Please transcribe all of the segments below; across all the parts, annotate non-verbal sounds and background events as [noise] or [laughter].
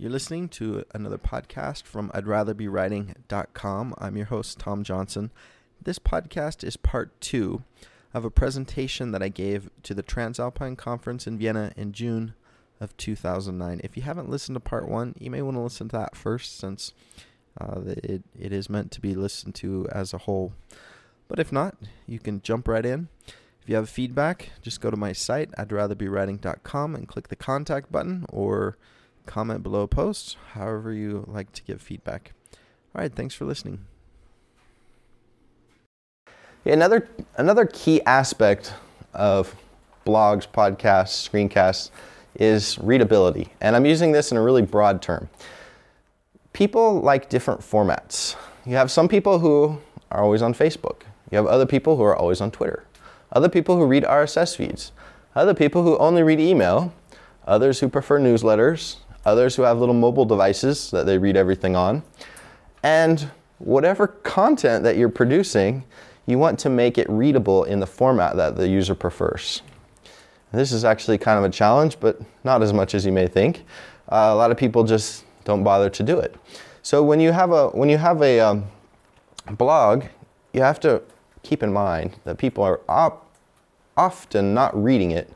You're listening to another podcast from I'd rather be writing.com. I'm your host, Tom Johnson. This podcast is part two of a presentation that I gave to the Transalpine Conference in Vienna in June of 2009. If you haven't listened to part one, you may want to listen to that first since uh, it, it is meant to be listened to as a whole. But if not, you can jump right in. If you have feedback, just go to my site, I'd rather be writing.com, and click the contact button or comment below post, however you like to give feedback. All right, thanks for listening. Yeah, another another key aspect of blogs, podcasts, screencasts is readability. And I'm using this in a really broad term. People like different formats. You have some people who are always on Facebook. You have other people who are always on Twitter. Other people who read RSS feeds. Other people who only read email. Others who prefer newsletters others who have little mobile devices that they read everything on. And whatever content that you're producing, you want to make it readable in the format that the user prefers. This is actually kind of a challenge, but not as much as you may think. Uh, a lot of people just don't bother to do it. So when you have a when you have a um, blog, you have to keep in mind that people are op- often not reading it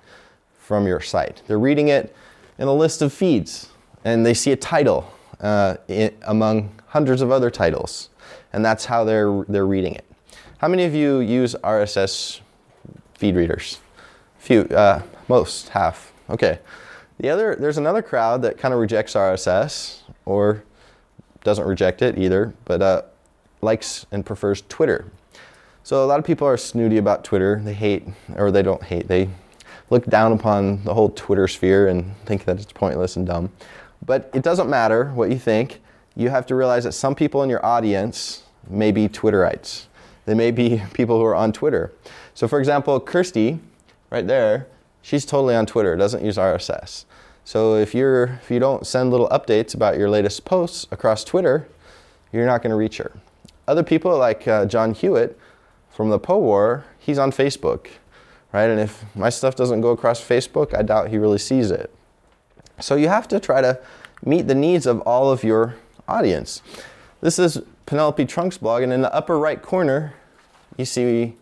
from your site. They're reading it in a list of feeds and they see a title uh, in, among hundreds of other titles, and that's how they're they're reading it. How many of you use RSS feed readers? Few, uh, most, half. Okay. The other, there's another crowd that kind of rejects RSS or doesn't reject it either, but uh, likes and prefers Twitter. So a lot of people are snooty about Twitter. They hate, or they don't hate, they look down upon the whole Twitter sphere and think that it's pointless and dumb. But it doesn't matter what you think. You have to realize that some people in your audience may be Twitterites. They may be [laughs] people who are on Twitter. So, for example, Kirsty, right there, she's totally on Twitter, doesn't use RSS. So if you're if you don't send little updates about your latest posts across Twitter, you're not going to reach her. Other people like uh, John Hewitt from the Poe War, he's on Facebook, right? And if my stuff doesn't go across Facebook, I doubt he really sees it. So you have to try to meet the needs of all of your audience. This is Penelope Trunk's blog, and in the upper right corner, you see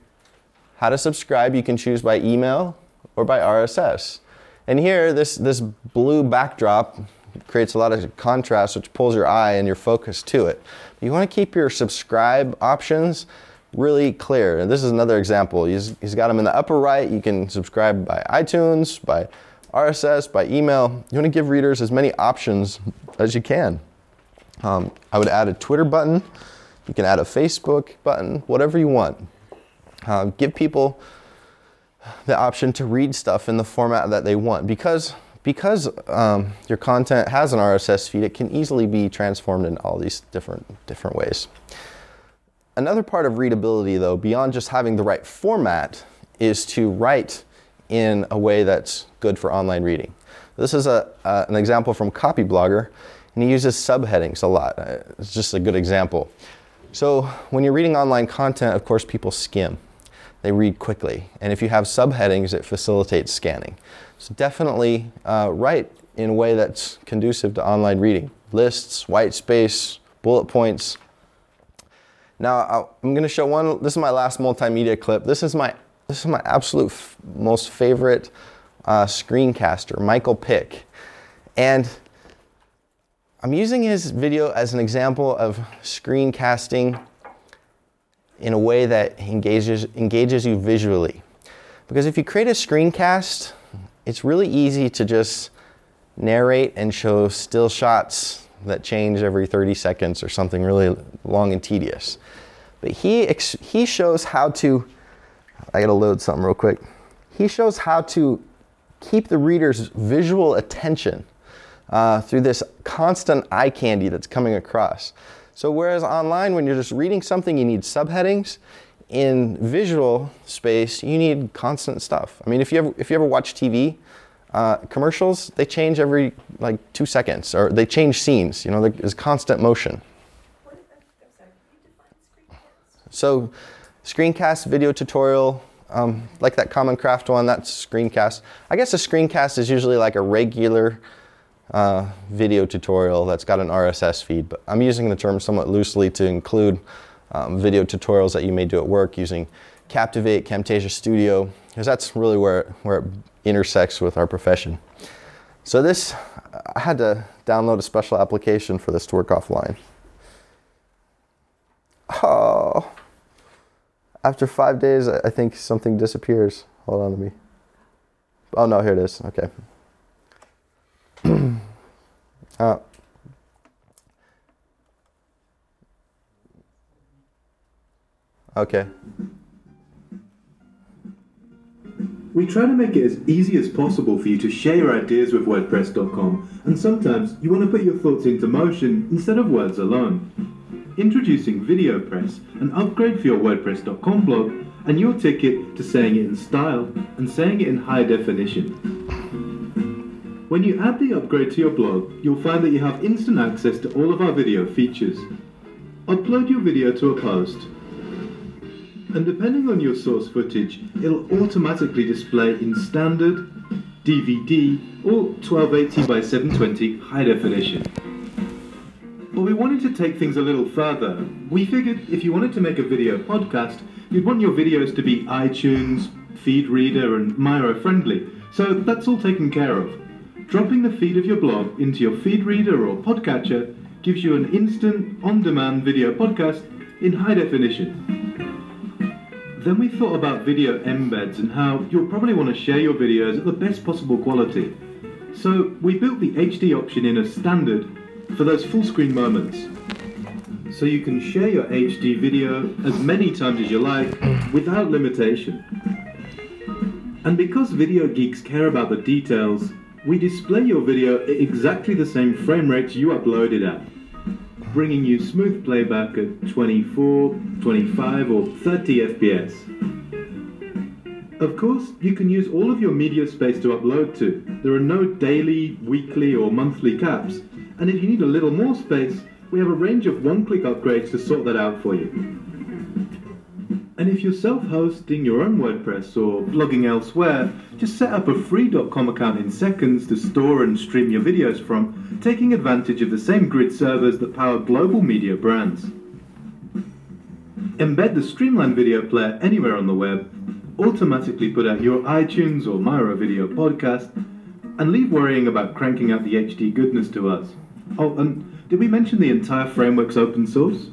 how to subscribe. You can choose by email or by RSS. And here, this, this blue backdrop creates a lot of contrast, which pulls your eye and your focus to it. You want to keep your subscribe options really clear. And this is another example. He's, he's got them in the upper right. You can subscribe by iTunes, by RSS, by email. You want to give readers as many options as you can. Um, I would add a Twitter button. You can add a Facebook button, whatever you want. Uh, give people the option to read stuff in the format that they want because because um, your content has an RSS feed, it can easily be transformed in all these different different ways. Another part of readability, though, beyond just having the right format, is to write in a way that's good for online reading. This is a, uh, an example from Copyblogger, and he uses subheadings a lot. Uh, it's just a good example. So when you're reading online content, of course, people skim. They read quickly. And if you have subheadings, it facilitates scanning. So definitely uh, write in a way that's conducive to online reading. Lists, white space, bullet points. Now I'm going to show one. This is my last multimedia clip. This is my this is my absolute f- most favorite uh, screencaster, Michael Pick. And I'm using his video as an example of screencasting in a way that engages, engages you visually. Because if you create a screencast, it's really easy to just narrate and show still shots that change every 30 seconds or something really long and tedious. But he, ex- he shows how to I gotta load something real quick. He shows how to keep the reader's visual attention uh, through this constant eye candy that's coming across. So, whereas online, when you're just reading something, you need subheadings, in visual space, you need constant stuff. I mean, if you ever, if you ever watch TV, uh, commercials, they change every like two seconds, or they change scenes. You know, there's constant motion. So, Screencast video tutorial, um, like that Common Craft one, that's screencast. I guess a screencast is usually like a regular uh, video tutorial that's got an RSS feed, but I'm using the term somewhat loosely to include um, video tutorials that you may do at work using Captivate, Camtasia Studio, because that's really where where it intersects with our profession. So this, I had to download a special application for this to work offline. Oh, after five days, I think something disappears. Hold on to me. Oh no, here it is. Okay. [clears throat] uh, okay. We try to make it as easy as possible for you to share your ideas with WordPress.com, and sometimes you want to put your thoughts into motion instead of words alone. Introducing VideoPress, an upgrade for your WordPress.com blog, and your ticket to saying it in style and saying it in high definition. When you add the upgrade to your blog, you'll find that you have instant access to all of our video features. Upload your video to a post, and depending on your source footage, it'll automatically display in standard, DVD, or 1280 by 720 high definition. But we wanted to take things a little further. We figured if you wanted to make a video podcast, you'd want your videos to be iTunes, feed reader, and Miro friendly. So that's all taken care of. Dropping the feed of your blog into your feed reader or podcatcher gives you an instant, on demand video podcast in high definition. Then we thought about video embeds and how you'll probably want to share your videos at the best possible quality. So we built the HD option in as standard for those full screen moments. So you can share your HD video as many times as you like without limitation. And because video geeks care about the details, we display your video at exactly the same frame rates you uploaded at, bringing you smooth playback at 24, 25 or 30 FPS. Of course, you can use all of your media space to upload to. There are no daily, weekly or monthly caps, and if you need a little more space, we have a range of one-click upgrades to sort that out for you. And if you're self-hosting your own WordPress or blogging elsewhere, just set up a free .com account in seconds to store and stream your videos from, taking advantage of the same grid servers that power global media brands. Embed the Streamline video player anywhere on the web, automatically put out your iTunes or Miro video podcast, and leave worrying about cranking out the HD goodness to us. Oh, and did we mention the entire framework's open source?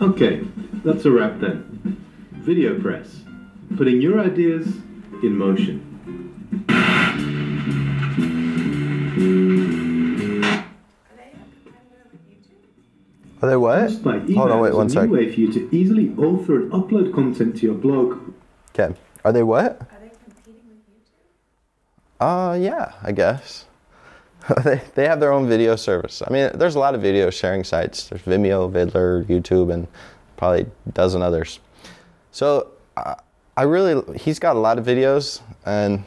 Okay, that's a wrap then. VideoPress, putting your ideas in motion. Are they what? Post by email Hold on, wait is one a sec. new way for you to easily author and upload content to your blog. Okay. Are they what? Are they competing with YouTube? Uh, yeah, I guess. [laughs] they, they have their own video service. I mean, there's a lot of video sharing sites. There's Vimeo, Vidler, YouTube, and probably a dozen others. So uh, I really, he's got a lot of videos, and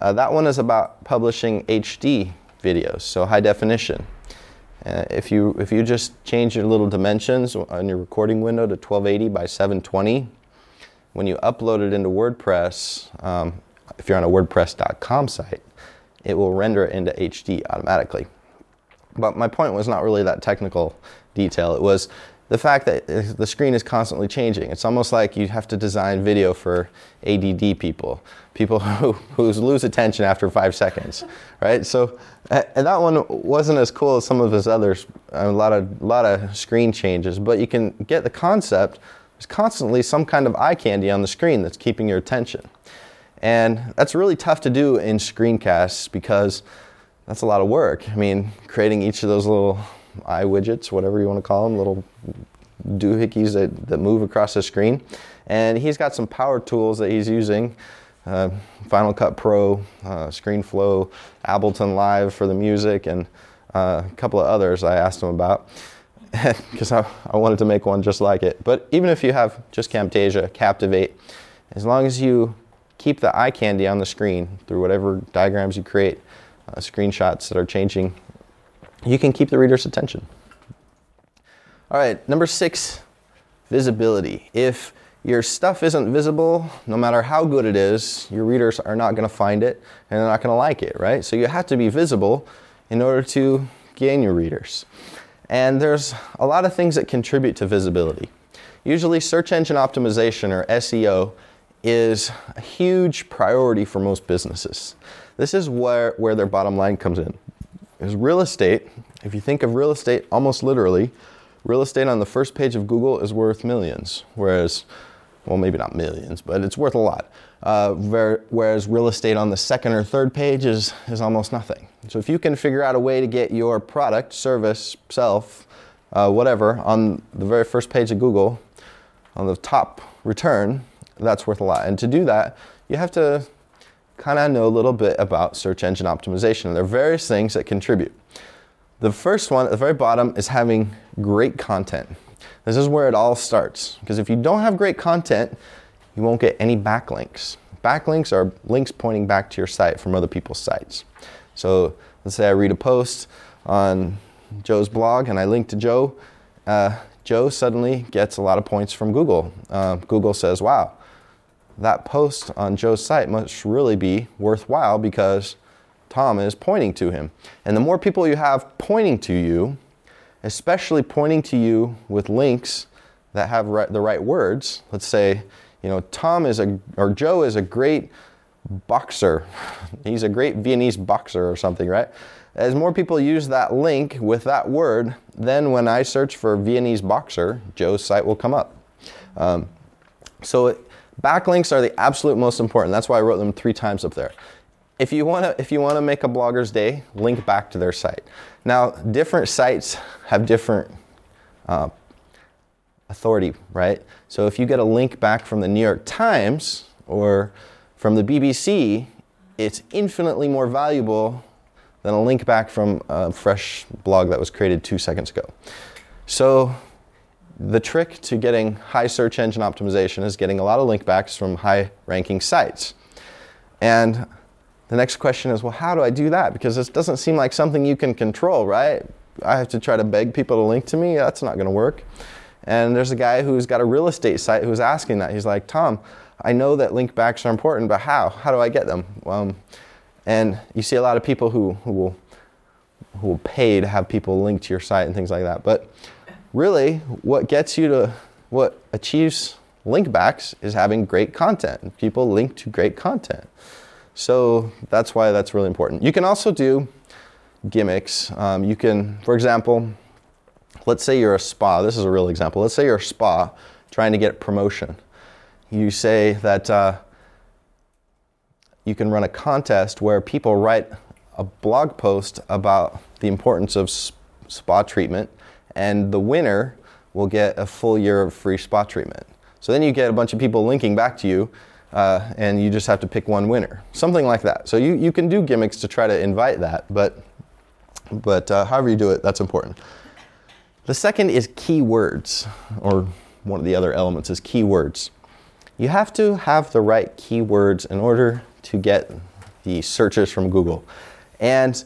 uh, that one is about publishing HD videos, so high definition. Uh, if you if you just change your little dimensions on your recording window to 1280 by 720, when you upload it into WordPress, um, if you're on a WordPress.com site, it will render it into HD automatically. But my point was not really that technical detail. It was the fact that the screen is constantly changing. It's almost like you have to design video for ADD people, people [laughs] who, who lose attention after five seconds, right? So, and that one wasn't as cool as some of his others. A lot of lot of screen changes, but you can get the concept. There's constantly some kind of eye candy on the screen that's keeping your attention. And that's really tough to do in screencasts because that's a lot of work. I mean, creating each of those little eye widgets, whatever you want to call them, little doohickeys that, that move across the screen. And he's got some power tools that he's using. Uh, Final Cut Pro, uh, ScreenFlow, Ableton Live for the music, and uh, a couple of others I asked him about [laughs] because I, I wanted to make one just like it. But even if you have just Camtasia, Captivate, as long as you keep the eye candy on the screen through whatever diagrams you create, uh, screenshots that are changing, you can keep the reader's attention. All right, number six, visibility. If your stuff isn't visible, no matter how good it is, your readers are not going to find it and they're not going to like it, right? So you have to be visible in order to gain your readers. And there's a lot of things that contribute to visibility. Usually, search engine optimization or SEO is a huge priority for most businesses. This is where, where their bottom line comes in. Is real estate, if you think of real estate almost literally, real estate on the first page of Google is worth millions, whereas, well, maybe not millions, but it's worth a lot. Uh, whereas real estate on the second or third page is, is almost nothing. So if you can figure out a way to get your product, service, self, uh, whatever, on the very first page of Google, on the top return, that's worth a lot. And to do that, you have to kind of know a little bit about search engine optimization. And there are various things that contribute. The first one at the very bottom is having great content. This is where it all starts. Because if you don't have great content, you won't get any backlinks. Backlinks are links pointing back to your site from other people's sites. So let's say I read a post on Joe's blog and I link to Joe. Uh, Joe suddenly gets a lot of points from Google. Uh, Google says, wow, that post on Joe's site must really be worthwhile because Tom is pointing to him. And the more people you have pointing to you, especially pointing to you with links that have the right words, let's say, you know, Tom is a, or Joe is a great boxer. [laughs] He's a great Viennese boxer or something, right? As more people use that link with that word, then when I search for Viennese boxer, Joe's site will come up. Um, so it, backlinks are the absolute most important. That's why I wrote them three times up there. If you want to, if you want to make a blogger's day, link back to their site. Now, different sites have different uh, authority, right? So if you get a link back from the New York Times or from the BBC, it's infinitely more valuable than a link back from a fresh blog that was created two seconds ago. So the trick to getting high search engine optimization is getting a lot of link backs from high ranking sites. And the next question is, well, how do I do that? Because this doesn't seem like something you can control, right? I have to try to beg people to link to me. That's not going to work. And there's a guy who's got a real estate site who's asking that. He's like, Tom, I know that link backs are important, but how? How do I get them? Um, and you see a lot of people who, who will who will pay to have people link to your site and things like that. But really, what gets you to what achieves link backs is having great content. People link to great content. So that's why that's really important. You can also do gimmicks. Um, you can, for example, let's say you're a spa. This is a real example. Let's say you're a spa trying to get promotion. You say that uh, you can run a contest where people write a blog post about the importance of spa treatment, and the winner will get a full year of free spa treatment. So then you get a bunch of people linking back to you, uh, and you just have to pick one winner. Something like that. So you, you can do gimmicks to try to invite that, but, but uh, however you do it, that's important. The second is keywords, or one of the other elements is keywords. You have to have the right keywords in order to get the searches from Google. And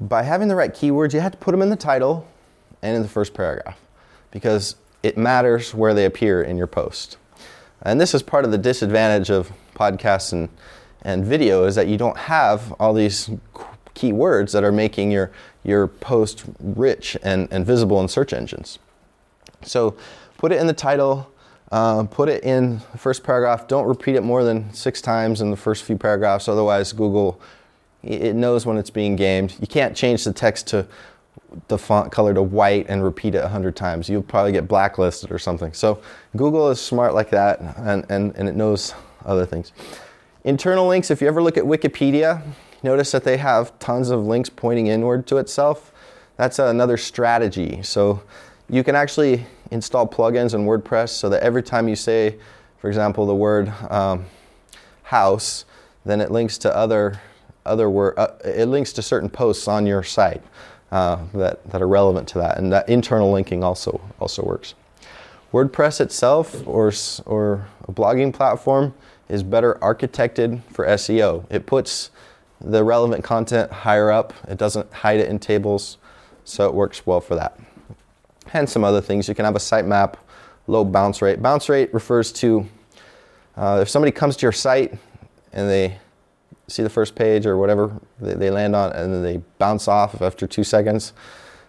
by having the right keywords, you have to put them in the title and in the first paragraph because it matters where they appear in your post. And this is part of the disadvantage of podcasts and, and video is that you don't have all these keywords that are making your, your post rich and, and visible in search engines. So put it in the title, uh, put it in the first paragraph. Don't repeat it more than six times in the first few paragraphs, otherwise, Google it knows when it's being gamed. You can't change the text to the font color to white and repeat it a hundred times. You'll probably get blacklisted or something. So Google is smart like that, and, and, and it knows other things. Internal links, if you ever look at Wikipedia, notice that they have tons of links pointing inward to itself. That's another strategy. So you can actually install plugins in WordPress so that every time you say, for example, the word um, house, then it links to other other word, uh, it links to certain posts on your site uh, that, that are relevant to that, and that internal linking also also works. WordPress itself, or or a blogging platform, is better architected for SEO. It puts the relevant content higher up. It doesn't hide it in tables, so it works well for that and some other things. You can have a sitemap, low bounce rate. Bounce rate refers to uh, if somebody comes to your site and they see the first page or whatever they, they land on, and then they bounce off after two seconds,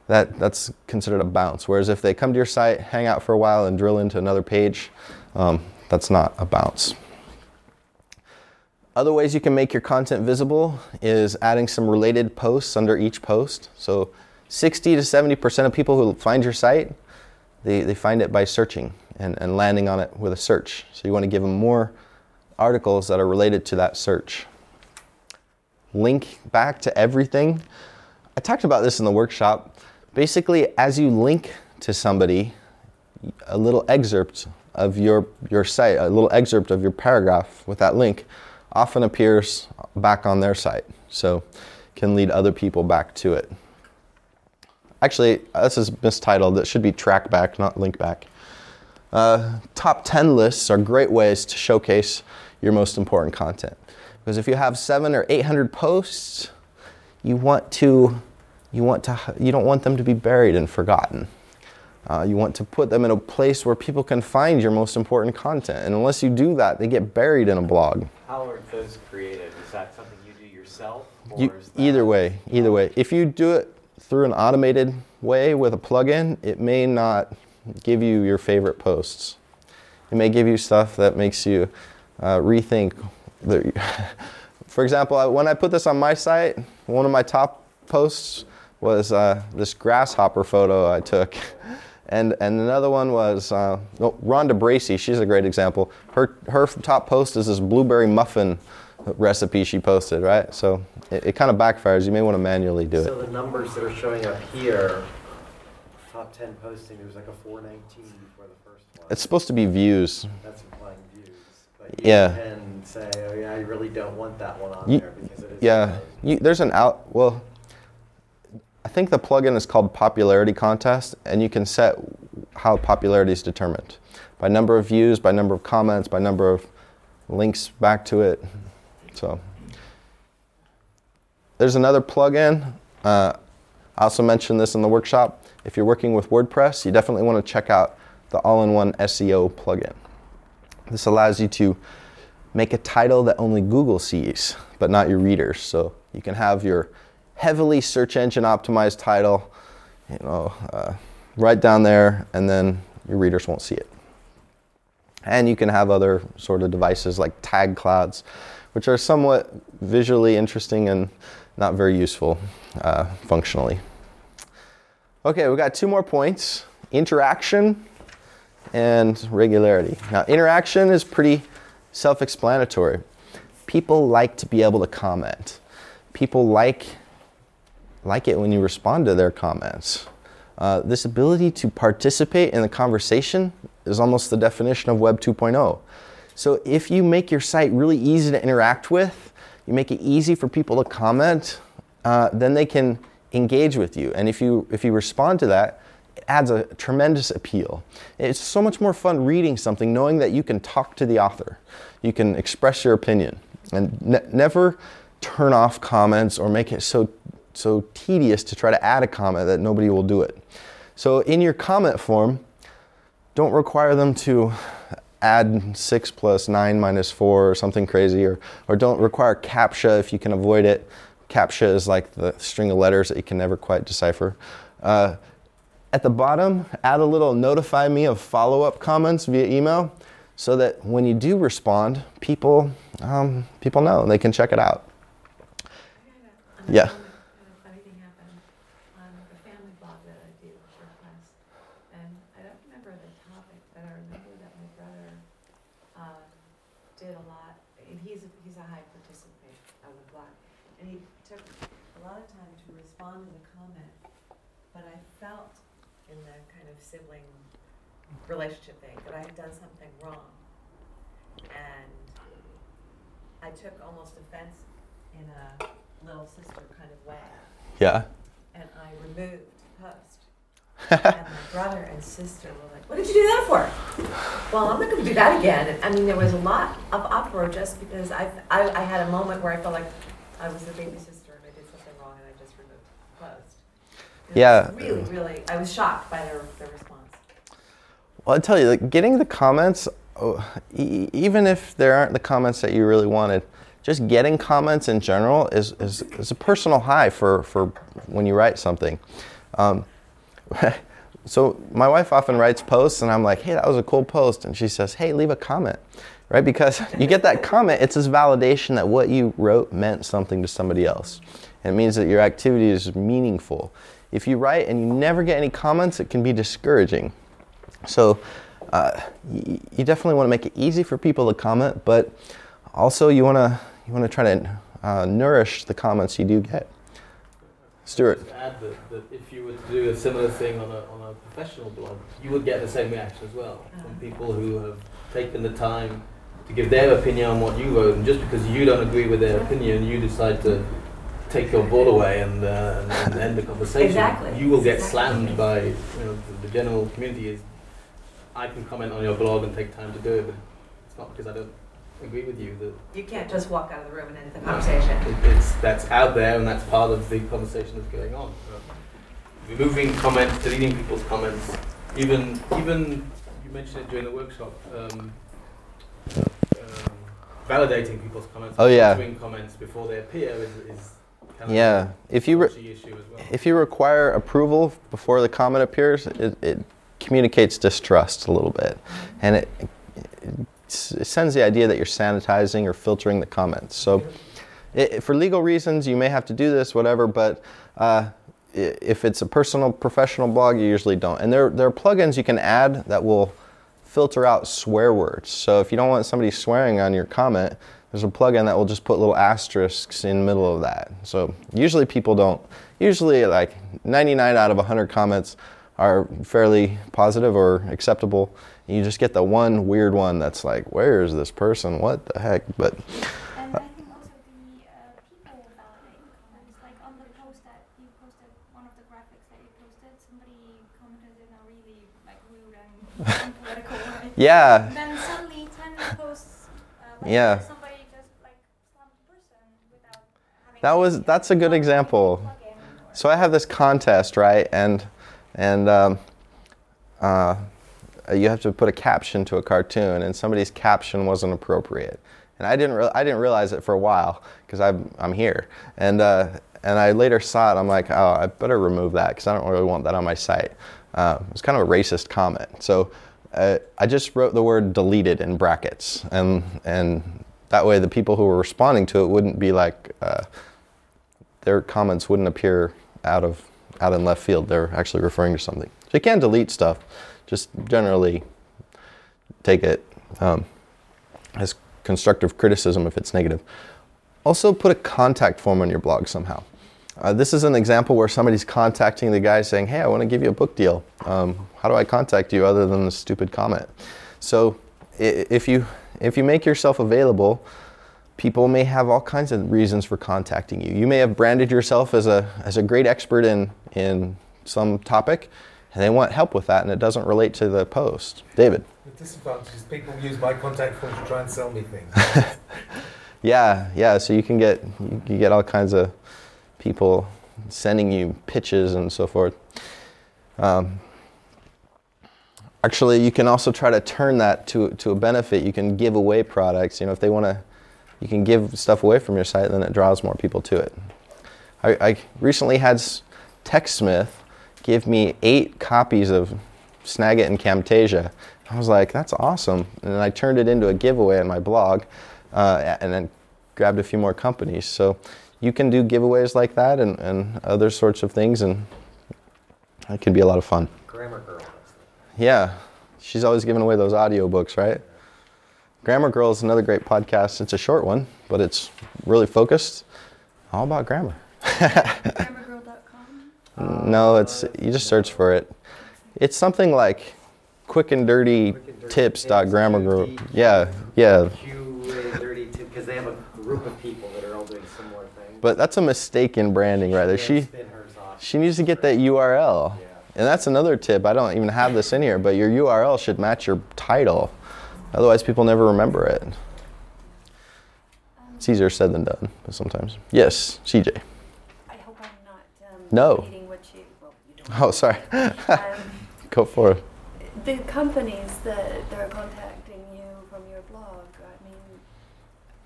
that, that's considered a bounce. Whereas if they come to your site, hang out for a while, and drill into another page, um, that's not a bounce. Other ways you can make your content visible is adding some related posts under each post. So 60 to 70% of people who find your site, they, they find it by searching and, and landing on it with a search. So you want to give them more articles that are related to that search. Link back to everything. I talked about this in the workshop. Basically, as you link to somebody, a little excerpt of your, your site, a little excerpt of your paragraph with that link often appears back on their site. So can lead other people back to it. Actually, this is mistitled. It should be track back, not link back. Uh, top 10 lists are great ways to showcase your most important content. Because if you have seven or 800 posts, you want to, you want to, you don't want them to be buried and forgotten. Uh, you want to put them in a place where people can find your most important content. And unless you do that, they get buried in a blog. How are those created? Is that something you do yourself? Or You, is that- either way, either way. If you do it through an automated way with a plugin, it may not give you your favorite posts. It may give you stuff that makes you uh, rethink. The, [laughs] for example, when I put this on my site, one of my top posts was uh, this grasshopper photo I took. [laughs] And, and another one was uh, oh, Rhonda Bracey. She's a great example. Her, her top post is this blueberry muffin recipe she posted, right? So it, it kind of backfires. You may want to manually do So it. So the numbers that are showing up here, top 10 posting, it was like a 419 before the first one. It's supposed to be views. That's Yeah. can say, oh yeah, I really don't want that one on You- there because it is. Yeah, you, there's an out. Well, I think the plugin is called Popularity Contest, and you can set how popularity is determined by number of views, by number of comments, by number of links back to it. So there's another plugin. Uh, I also mentioned this in the workshop. If you're working with WordPress, you definitely want to check out the all-in-one SEO plugin. This allows you to make a title that only Google sees, but not your readers. So you can have your heavily search engine optimized title, you know, uh, right down there, and then your readers won't see it. And you can have other sort of devices like tag clouds, which are somewhat visually interesting and not very useful uh, functionally. Okay, we got two more points interaction and regularity. Now, interaction is pretty self explanatory. People like to be able to comment, people like, like it when you respond to their comments. Uh, this ability to participate in the conversation is almost the definition of Web 2.0. So, if you make your site really easy to interact with, you make it easy for people to comment, uh, then they can engage with you. And if you if you respond to that, adds a tremendous appeal. It's so much more fun reading something knowing that you can talk to the author, you can express your opinion, and ne- never turn off comments or make it so so tedious to try to add a comment that nobody will do it. So in your comment form, don't require them to add 6 plus 9 minus 4 or something crazy, or, or don't require CAPTCHA if you can avoid it. CAPTCHA is like the string of letters that you can never quite decipher. Uh, at the bottom, add a little notify me of follow up comments via email so that when you do respond, people, um, people know they can check it out. Yeah. Kind of funny thing happened on the family blog that I do, WordPress. And I don't remember the topic, but I remember that my brother, uh, did a lot, and he's, a- he's a high participant on the blog. And he took a lot of time to respond to the comment, but I felt in the kind of sibling relationship thing that I had done something wrong. And I took almost offense in a little sister kind of way Yeah. and I removed the post. and my [laughs] brother and sister were like, "What did you do that for?" Well, I'm not going to do that again. And, I mean, there was a lot of uproar just because I, I I had a moment where I felt like I was the baby sister and I did something wrong and I just removed the post. And Yeah. was Really, really, I was shocked by their their response. Well, I tell you, like, getting the comments, oh, even if there aren't the comments that you really wanted, just getting comments in general is, is, is a personal high for, for when you write something. Um, [laughs] so my wife often writes posts and I'm like, hey, that was a cool post. And she says, hey, leave a comment, right? Because [laughs] you get that comment, it's this validation that what you wrote meant something to somebody else. And it means that your activity is meaningful. If you write and you never get any comments, it can be discouraging. So uh, y- you definitely want to make it easy for people to comment, but also you want to you want to try to uh, nourish the comments you do get. Stuart. Just add that, that if you were to do a similar thing on a, on a professional blog, you would get the same reaction as well from people who have taken the time to give their opinion on what you wrote, and just because you don't agree with their opinion, you decide to take your board away and, uh, and, and end the conversation. Exactly. You will get Exactly. slammed by you know the, the general community. Is I can comment on your blog and take time to do it, but it's not because I don't agree with you that You can't just walk out of the room and end the conversation. it, it's that's out there and that's part of the conversation that's going on. Removing comments, deleting people's comments, even even you mentioned it during the workshop. Um, um, validating people's comments, Oh, yeah. filtering comments before they appear is, is kind of Yeah, if you re- issue as well. if you require approval before the comment appears, it, it communicates distrust a little bit, and it, it, sends the idea that you're sanitizing or filtering the comments. So, it, for legal reasons, you may have to do this, whatever. But uh, if it's a personal, professional blog, you usually don't. And there, there are plugins you can add that will filter out swear words. So if you don't want somebody swearing on your comment, there's a plugin that will just put little asterisks in the middle of that. So usually people don't. Usually, like 99 out of 100 comments are fairly positive or acceptable. You just get the one weird one that's like, "Where is this person? What the heck?" But I think also the uh, people validating comments, like on the post that you posted, one of the graphics that you posted, somebody commented in a really like rude and [laughs] yeah, Then suddenly ten posts uh, Yeah. just like slammed the person without having. That was- that's a good example. So I have this contest, right? And and um, uh, you have to put a caption to a cartoon, and somebody's caption wasn't appropriate. And I didn't re- I didn't realize it for a while because I'm I'm here. And uh, and I later saw it. I'm like, oh, I better remove that because I don't really want that on my site. Uh, it was kind of a racist comment. So uh, I just wrote the word deleted in brackets, and and that way the people who were responding to it wouldn't be like. Uh, their comments wouldn't appear out of out in left field. They're actually referring to something. So you can delete stuff. Just generally take it um, as constructive criticism if it's negative. Also, put a contact form on your blog somehow. Uh, this is an example where somebody's contacting the guy saying, "Hey, I want to give you a book deal. Um, how do I contact you other than the stupid comment?" So, if you if you make yourself available, people may have all kinds of reasons for contacting you. You may have branded yourself as a as a great expert in in some topic, and they want help with that, and it doesn't relate to the post. David. The disadvantage is people use my contact form to try and sell me things. [laughs] Yeah, yeah. So you can get you get all kinds of people sending you pitches and so forth. Um, actually, you can also try to turn that to to a benefit. You can give away products. You know, if they want to, you can give stuff away from your site, and then it draws more people to it. I, I recently had TechSmith give me eight copies of Snagit and Camtasia. I was like, that's awesome. And I turned it into a giveaway on my blog uh, and then grabbed a few more companies. So you can do giveaways like that and, and other sorts of things, and it can be a lot of fun. Grammar Girl. Yeah, she's always giving away those audiobooks, right? Grammar Girl is another great podcast. It's a short one, but it's really focused, all about grammar. Grammargirl.com. No, it's you just search for it. It's something like quick and dirty Quick and dirty tips dot grammar girl. Yeah, yeah. QA dirty tip because they have a group of people that are all doing similar things. But that's a mistake in branding right there. She spin hers off. she needs to get that URL. Yeah. And that's another tip. I don't even have this in here, but your URL should match your title. Otherwise people never remember it. It's easier said than done but sometimes. Yes, CJ. I hope I'm not um, No. what you, well, you don't. Oh, sorry. [laughs] Um, Go for it. the companies that, that are contacting you from your blog, I mean,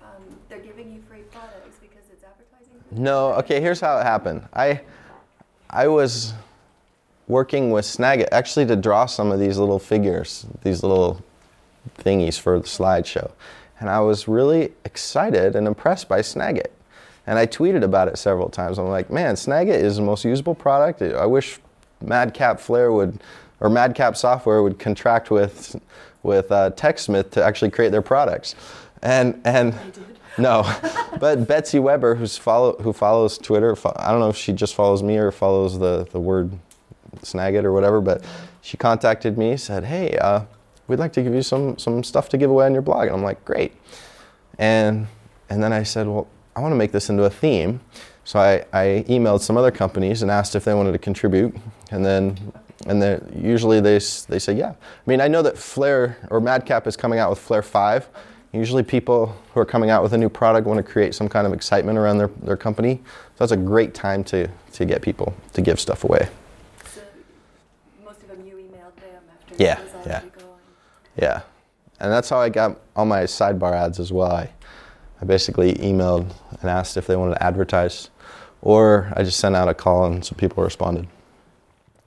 um, they're giving you free products because it's advertising. No, okay, here's how it happened. I I was working with Snagit actually to draw some of these little figures, these little thingies for the slideshow. And I was really excited and impressed by Snagit. And I tweeted about it several times. I'm like, man, Snagit is the most usable product. I wish Madcap Flare would, or Madcap Software would contract with, with uh, TechSmith to actually create their products. And, and [laughs] no, but Betsy Weber, who's follow, who follows Twitter, fo- I don't know if she just follows me or follows the, the word Snagit or whatever, but she contacted me, said, hey, uh, we'd like to give you some, some stuff to give away on your blog. And I'm like, great. And, and then I said, well, I want to make this into a theme. So I, I emailed some other companies and asked if they wanted to contribute. And then, and then usually they, they say, yeah. I mean, I know that Flare or Madcap is coming out with Flare 5. Usually people who are coming out with a new product want to create some kind of excitement around their, their company. So that's a great time to, to get people to give stuff away. So most of them you emailed them after Yeah, yeah. Yeah. And that's how I got all my sidebar ads as well. I, I basically emailed and asked if they wanted to advertise, or I just sent out a call and some people responded.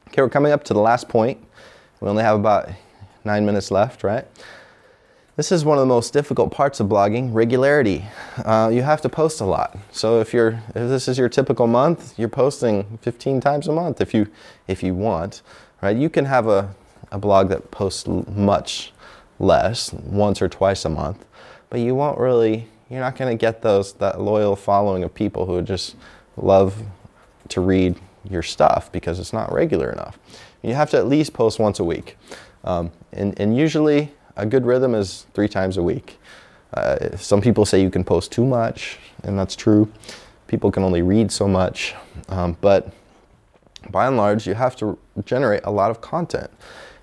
Okay, we're coming up to the last point. We only have about nine minutes left, right? This is one of the most difficult parts of blogging regularity. Uh, you have to post a lot. So if you're if this is your typical month, you're posting 15 times a month if you if you want, right? You can have a, a blog that posts much less, once or twice a month, but you won't really you're not going to get those that loyal following of people who just love to read your stuff because it's not regular enough. You have to at least post once a week. Um, and, and usually a good rhythm is three times a week. Uh, some people say you can post too much, and that's true. People can only read so much. Um, but by and large, you have to generate a lot of content.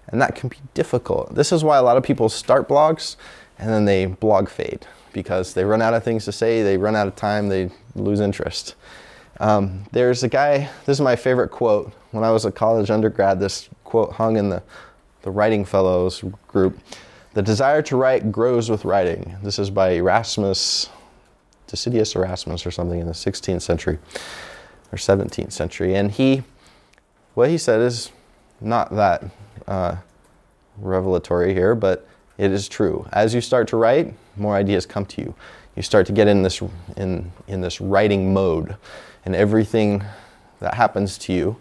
And that can be difficult. This is why a lot of people start blogs and then they blog fade because they run out of things to say, they run out of time, they lose interest. Um, there's a guy, this is my favorite quote. When I was a college undergrad, this quote hung in the, the Writing Fellows group. The desire to write grows with writing. This is by Erasmus, Decidius Erasmus or something in the 16th century or 17th century. And he, what he said is not that uh, revelatory here, but it is true. As you start to write, more ideas come to you. You start to get in this in in this writing mode, and everything that happens to you,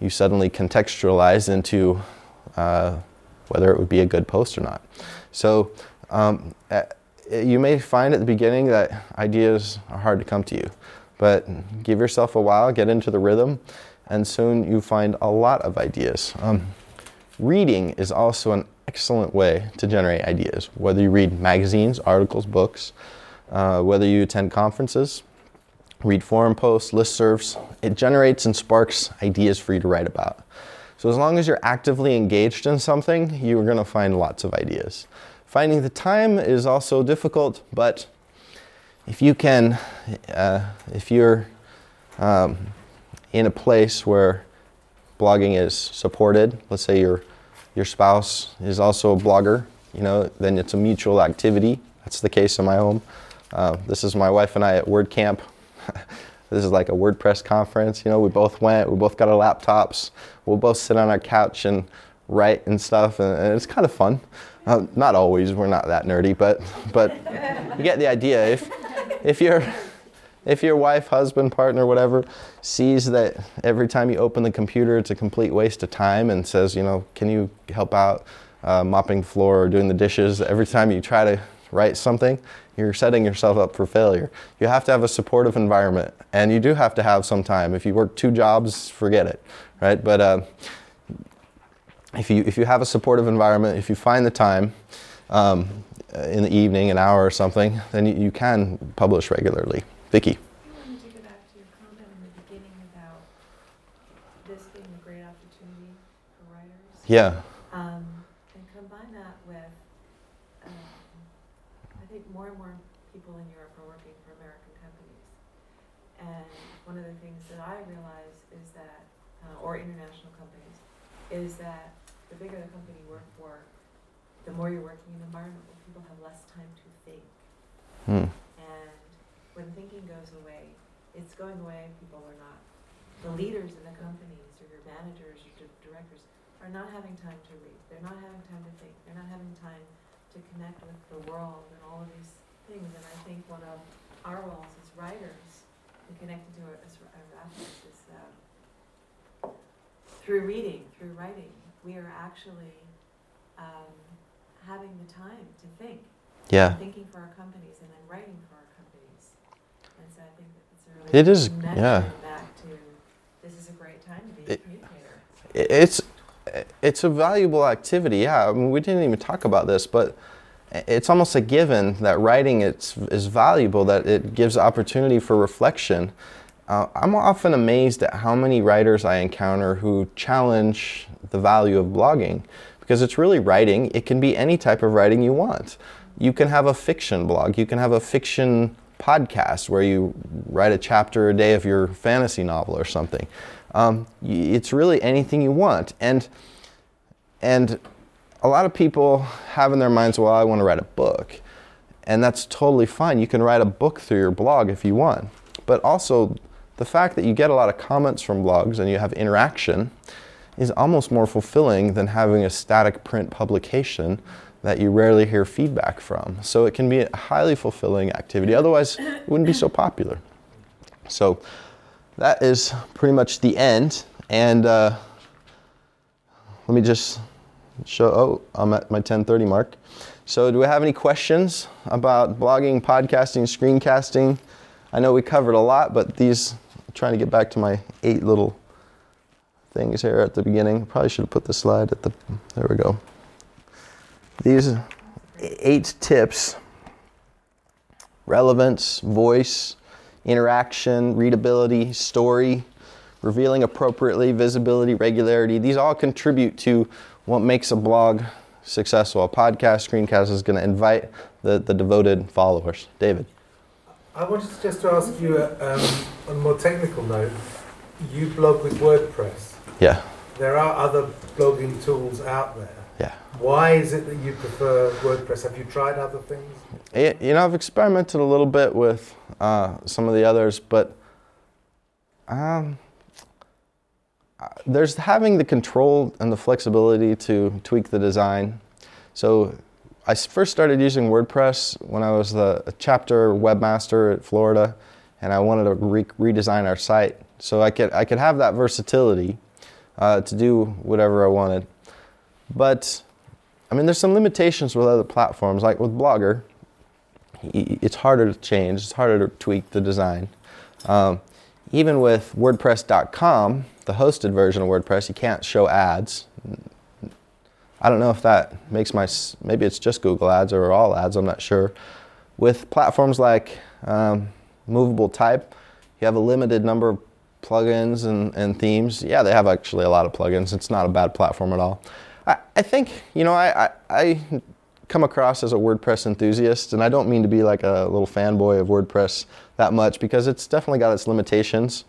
you suddenly contextualize into uh, whether it would be a good post or not. So. Um, you may find at the beginning that ideas are hard to come to you, but give yourself a while, get into the rhythm, and soon you find a lot of ideas. Um, reading is also an excellent way to generate ideas, whether you read magazines, articles, books, uh, whether you attend conferences, read forum posts, listservs. It generates and sparks ideas for you to write about. So, as long as you're actively engaged in something, you're going to find lots of ideas. Finding the time is also difficult, but if you can, uh, if you're um, in a place where blogging is supported, let's say your your spouse is also a blogger, you know, then it's a mutual activity. That's the case in my home. Uh, this is my wife and I at WordCamp. [laughs] this is like a WordPress conference. You know, we both went. We both got our laptops. We'll both sit on our couch and write and stuff, and, and it's kind of fun. Uh, not always. We're not that nerdy, but but you get the idea. If if you're if your wife, husband, partner, whatever, sees that every time you open the computer it's a complete waste of time and says, you know, can you help out uh, mopping the floor or doing the dishes, every time you try to write something, you're setting yourself up for failure. You have to have a supportive environment, and you do have to have some time. If you work two jobs, forget it, right? But uh, if you if you have a supportive environment, if you find the time um, in the evening, an hour or something, then you, you can publish regularly. Vicky. I wanted to go back to your comment in the beginning about this being a great opportunity for writers. Yeah. Um, and combine that with, um, I think more and more people in Europe are working for American companies. And one of the things that I realize is that, uh, or international companies, is that the bigger the company you work for, the more you're working in an environment where people have less time to think. Hmm. And when thinking goes away, it's going away. People are not, the leaders in the companies or your managers or di- directors are not having time to read. They're not having time to think. They're not having time to connect with the world and all of these things. And I think one of our roles as writers and connected to it as a rappers is um, through reading, through writing, we are actually um, having the time to think. Yeah. Thinking for our companies and then writing for our. And so I think that it's a really It is, yeah. back to this is a great time to be a communicator. it's it's a valuable activity. Yeah, I mean, we didn't even talk about this, but it's almost a given that writing it's, is valuable. That it gives opportunity for reflection. Uh, I'm often amazed at how many writers I encounter who challenge the value of blogging because it's really writing. It can be any type of writing you want. You can have a fiction blog. You can have a fiction podcast where you write a chapter a day of your fantasy novel or something. Um, it's really anything you want, and and a lot of people have in their minds, well, I want to write a book, and that's totally fine. You can write a book through your blog if you want, but also the fact that you get a lot of comments from blogs and you have interaction is almost more fulfilling than having a static print publication that you rarely hear feedback from. So it can be a highly fulfilling activity. Otherwise, it wouldn't be so popular. So that is pretty much the end. And uh, let me just show. Oh, I'm at my 10:30 mark. So, do we have any questions about blogging, podcasting, screencasting? I know we covered a lot, but these. I'm trying to get back to my eight little things here at the beginning. Probably should have put the slide at the. There we go. These eight tips relevance, voice, interaction, readability, story, revealing appropriately, visibility, regularity. These all contribute to what makes a blog successful. A podcast, screencast is going to invite the, the devoted followers. David. I wanted to just to ask you, um, on a more technical note, you blog with WordPress. Yeah. There are other blogging tools out there. Yeah. Why is it that you prefer WordPress? Have you tried other things? Y- You know, I've experimented a little bit with uh, some of the others, but um, uh, there's having the control and the flexibility to tweak the design. So I first started using WordPress when I was the a chapter webmaster at Florida, and I wanted to re- redesign our site. So I could I could have that versatility uh, to do whatever I wanted. But I mean, there's some limitations with other platforms, like with Blogger it's harder to change, it's harder to tweak the design. Um, even with WordPress.com, the hosted version of WordPress, you can't show ads. I don't know if that makes my, maybe it's just Google ads or all ads, I'm not sure. With platforms like um, Movable Type, you have a limited number of plugins and, and themes. Yeah, they have actually a lot of plugins. It's not a bad platform at all. I, I think, you know, I, I, I come across as a WordPress enthusiast, and I don't mean to be like a little fanboy of WordPress that much because it's definitely got its limitations.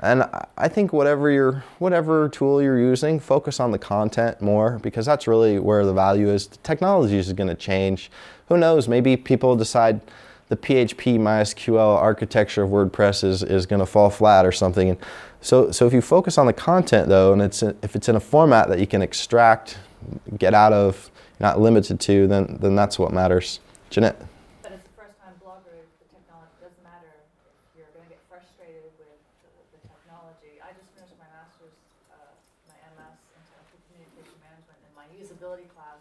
And I- think whatever your whatever tool you're using, focus on the content more because that's really where the value is. The technology is going to change. Who knows? Maybe people decide the PHP MySQL architecture of WordPress is, is going to fall flat or something. And so, so if you focus on the content though, and it's if it's in a format that you can extract, get out of, not limited to, then then that's what matters. Jeanette. But as a first-time blogger, the technology doesn't matter if you're going to get frustrated with the, the technology. I just finished my master's, uh, my MS in technical communication management, and my usability class,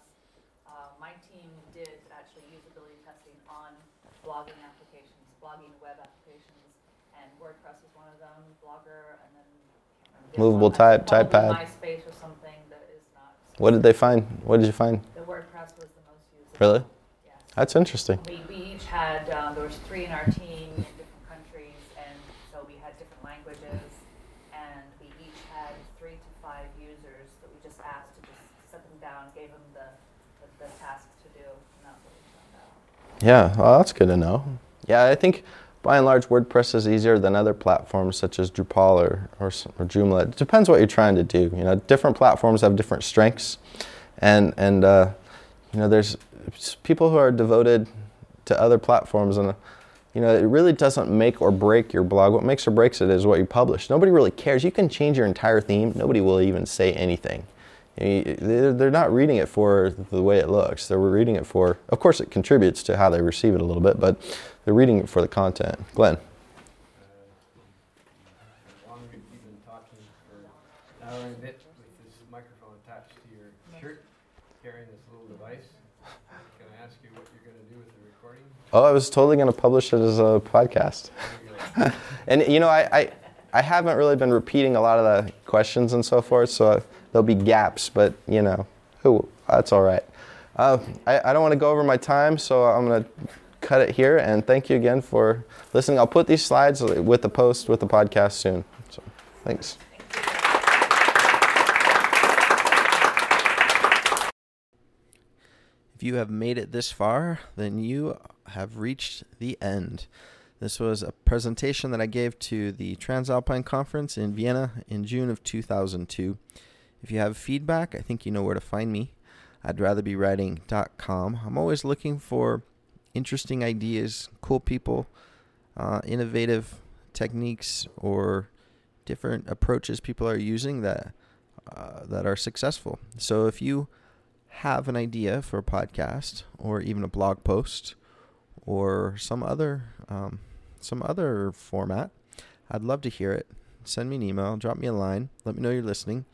uh, my team did actually usability testing on blogging applications, blogging web applications, and WordPress was one of them, Blogger, and then I can't remember the other Movable type, Probably typepad. MySpace or something that is not. What did they find? What did you find? The WordPress was the most used. Really? Yes. That's interesting. We, we each had, um, there was three in our team in different countries, and so we had different languages, and we each had three to five users that we just asked to just set them down, gave them the, the, the task to do, and that's what we found out. Yeah, well, that's good to know. Yeah, I think by and large WordPress is easier than other platforms such as Drupal or, or, or Joomla. It depends what you're trying to do. You know, different platforms have different strengths, and and uh, you know, there's people who are devoted to other platforms, and You know, it really doesn't make or break your blog. What makes or breaks it is what you publish. Nobody really cares. You can change your entire theme. Nobody will even say anything. They're not reading it for the way it looks. They're reading it for, of course, it contributes to how they receive it a little bit, but they're reading it for the content. Glenn. bit with this microphone attached to your shirt, carrying this little device. Can I ask you what you're going to do with the recording? Oh, I was totally going to publish it as a podcast. [laughs] and you know, I, I, I haven't really been repeating a lot of the questions and so forth, so there'll be gaps. But you know, who that's all right. Uh, I, I don't want to go over my time, so I'm going to cut it here. And thank you again for listening. I'll put these slides with the post with the podcast soon. So, thanks. If you have made it this far, then you have reached the end. This was a presentation that I gave to the Transalpine Conference in Vienna in June of 2002. If you have feedback, I think you know where to find me. I'd rather be writing.com. I'm always looking for interesting ideas, cool people, uh, innovative techniques, or different approaches people are using that uh, that are successful. So if you have an idea for a podcast or even a blog post or some other um, some other format, I'd love to hear it. Send me an email, drop me a line, let me know you're listening.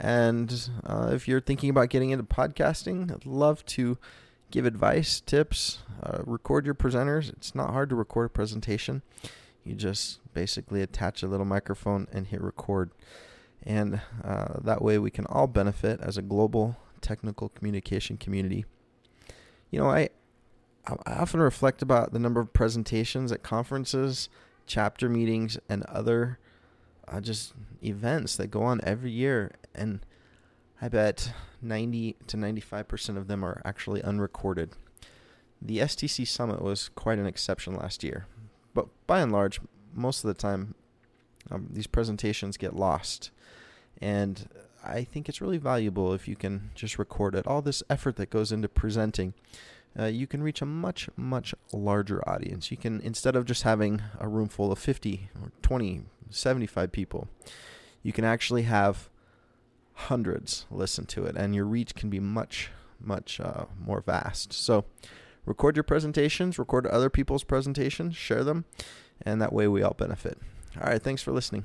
And uh, if you're thinking about getting into podcasting, I'd love to give advice, tips, uh, record your presenters. It's not hard to record a presentation. You just basically attach a little microphone and hit record. And uh, that way we can all benefit as a global technical communication community. You know, I I often reflect about the number of presentations at conferences, chapter meetings, and other uh, just events that go on every year, and I bet 90 to 95 percent of them are actually unrecorded. The STC Summit was quite an exception last year, but by and large, most of the time, um, these presentations get lost, and I think it's really valuable if you can just record it. All this effort that goes into presenting, uh, you can reach a much, much larger audience. You can, instead of just having a room full of 50 or 20, 75 people, you can actually have hundreds listen to it, and your reach can be much, much uh, more vast. So, record your presentations, record other people's presentations, share them, and that way we all benefit. All right, thanks for listening.